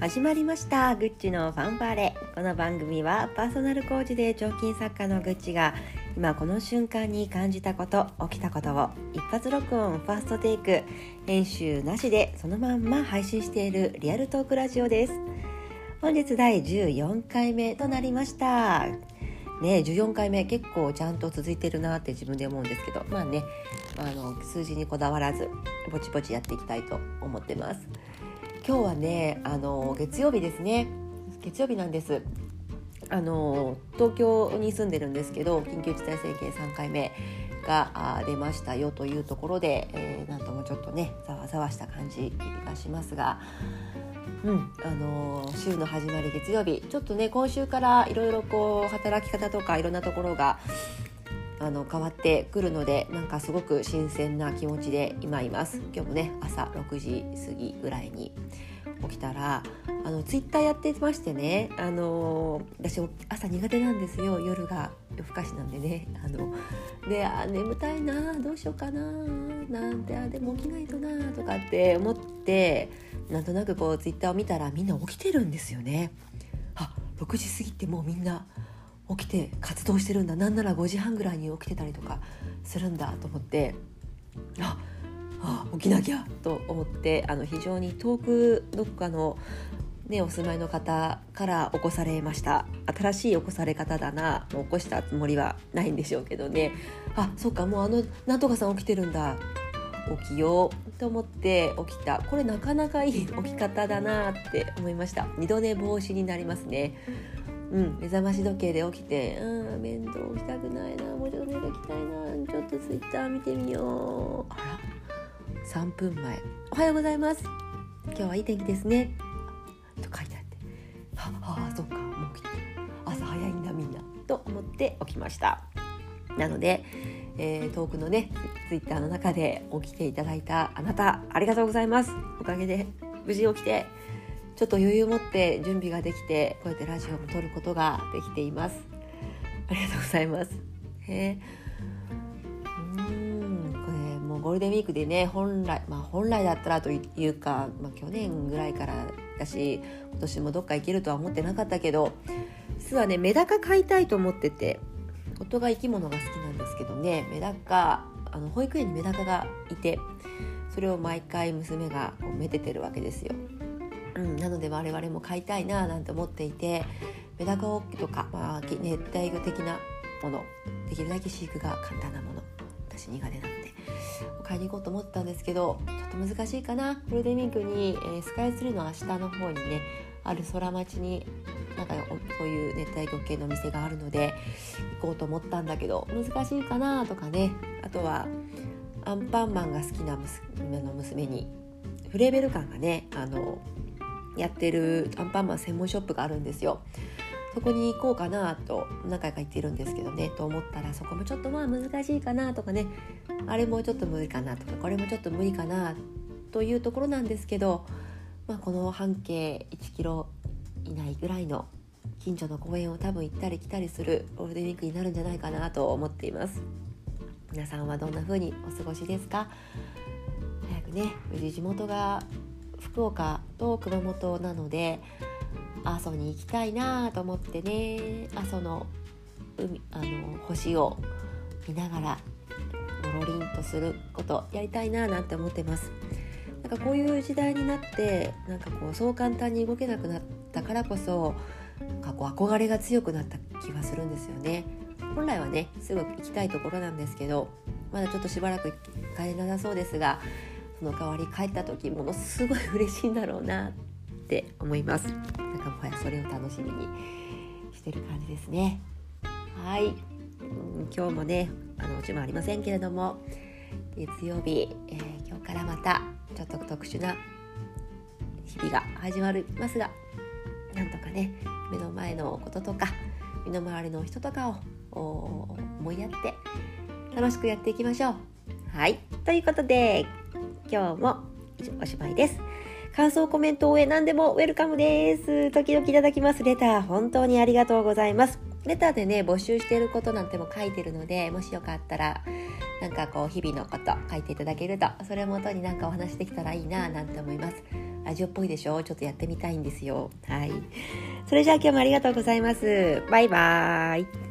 始まりました。グッチのファンファーレ。この番組はパーソナルコーチで彫金作家のグッチが今この瞬間に感じたこと起きたことを一発録音ファーストテイク編集なしでそのまんま配信しているリアルトークラジオです。本日第14回目となりました。ね14回目結構ちゃんと続いてるなって自分で思うんですけど。まあねあの数字にこだわらずぼちぼちやっていきたいと思ってます。今日はねあの月曜日ですね。月曜日なんです。あの東京に住んでるんですけど緊急事態宣言3回目が出ましたよというところで、えー、なんともちょっとねざわざわした感じがしますが、うんあの週の始まり月曜日ちょっとね今週からいろいろこう働き方とかいろんなところがあの変わってくるのでなんかすごく新鮮な気持ちで今います。今日もね朝6時過ぎぐらいに起きたらあのツイッターやってましてねあの私朝苦手なんですよ。夜が夜更かしなんでね。あのであ眠たいなどうしようかななんてあでも起きないとなとかって思ってなんとなくこうツイッターを見たらみんな起きてるんですよね。あ6時過ぎてもうみんな起きて活動してるんだ。なんなら5時半ぐらいに起きてたりとかするんだと思ってああ起きなきゃと思ってあの非常に遠くどこかの、ね、お住まいの方から起こされました。新しい起こされ方だなもう起こしたつもりはないんでしょうけどね。あそっかもうあのなんとかさん起きてるんだ。起きようと思って起きた。これなかなかいい起き方だなって思いました。二度寝防止になりますね。うん、目覚まし時計で起きて「うん面倒起きたくないなもうちょっと寝ときたいなちょっとツイッター見てみよう」あら。3分前「おはようございます。今日はいい天気ですね」と書いてあって「はあそっかもう起きて朝早いんだみんな」と思って起きました。なので、えー、遠くのねツイッターの中で起きていただいたあなたありがとうございます。おかげで無事起きてちょっと余裕を持って準備ができてこうやってラジオも撮ることができています。ありがとうございます。へうんこれもうゴールデンウィークでね本来まあ本来だったらというか、まあ、去年ぐらいからだし今年もどっか行けるとは思ってなかったけど実はねメダカ飼いたいと思ってて夫が生き物が好きなんですけどねメダカあの保育園にメダカがいてそれを毎回娘がこうめでてるわけですよ。うん、なので我々も飼いたいななんて思っていてメダカとか、まあ、熱帯魚的なものできるだけ飼育が簡単なもの私苦手なので買いに行こうと思ったんですけどちょっと難しいかな。ゴールデンウィークに、えー、スカイツリーの下の方にねある空町になんかそういう熱帯魚系の店があるので行こうと思ったんだけど難しいかなとかね。あとはアンパンマンが好きな娘の娘にフレーベル感がねあのやってるアンパンマン専門ショップがあるんですよ。そこに行こうかなと何回か行ってるんですけどね。と思ったらそこもちょっとまあ難しいかなとかね。あれもちょっと無理かなとかこれもちょっと無理かなというところなんですけど、まあ、この半径1キロ以内ぐらいの近所の公園を多分行ったり来たりするゴールデンウィークになるんじゃないかなと思っています。皆さんはどんな風にお過ごしですか？早くね無事地元が福岡と熊本なので阿蘇に行きたいなと思ってね阿蘇の海あの星を見ながらゴロリンとすることやりたいななんて思ってます。なんかこういう時代になってなんかこうそう簡単に動けなくなったからこそなんかこう憧れが強くなった気がするんですよね。本来はねすぐ行きたいところなんですけどまだちょっとしばらく帰れなさそうですがその代わり帰った時ものすごい嬉しいんだろうなって思います。なんかもはやそれを楽しみにしてる感じですね。はい、うん、今日もねあのうちもありませんけれども月曜日、えー、今日からまたちょっと特殊な日々が始まりますがなんとかね目の前のこととか身の回りの人とかを思いやって楽しくやっていきましょう。はい。ということで今日もおしまいです。感想、コメント、応援何でもウェルカムです。時々いただきますレター、本当にありがとうございます。レターでね、募集していることなんても書いてるので、もしよかったら、なんかこう、日々のこと書いていただけると、それをもとになんかお話できたらいいな、なんて思います。ラジオっぽいでしょ？ちょっとやってみたいんですよはいそれじゃあ今日もありがとうございますバイバーイ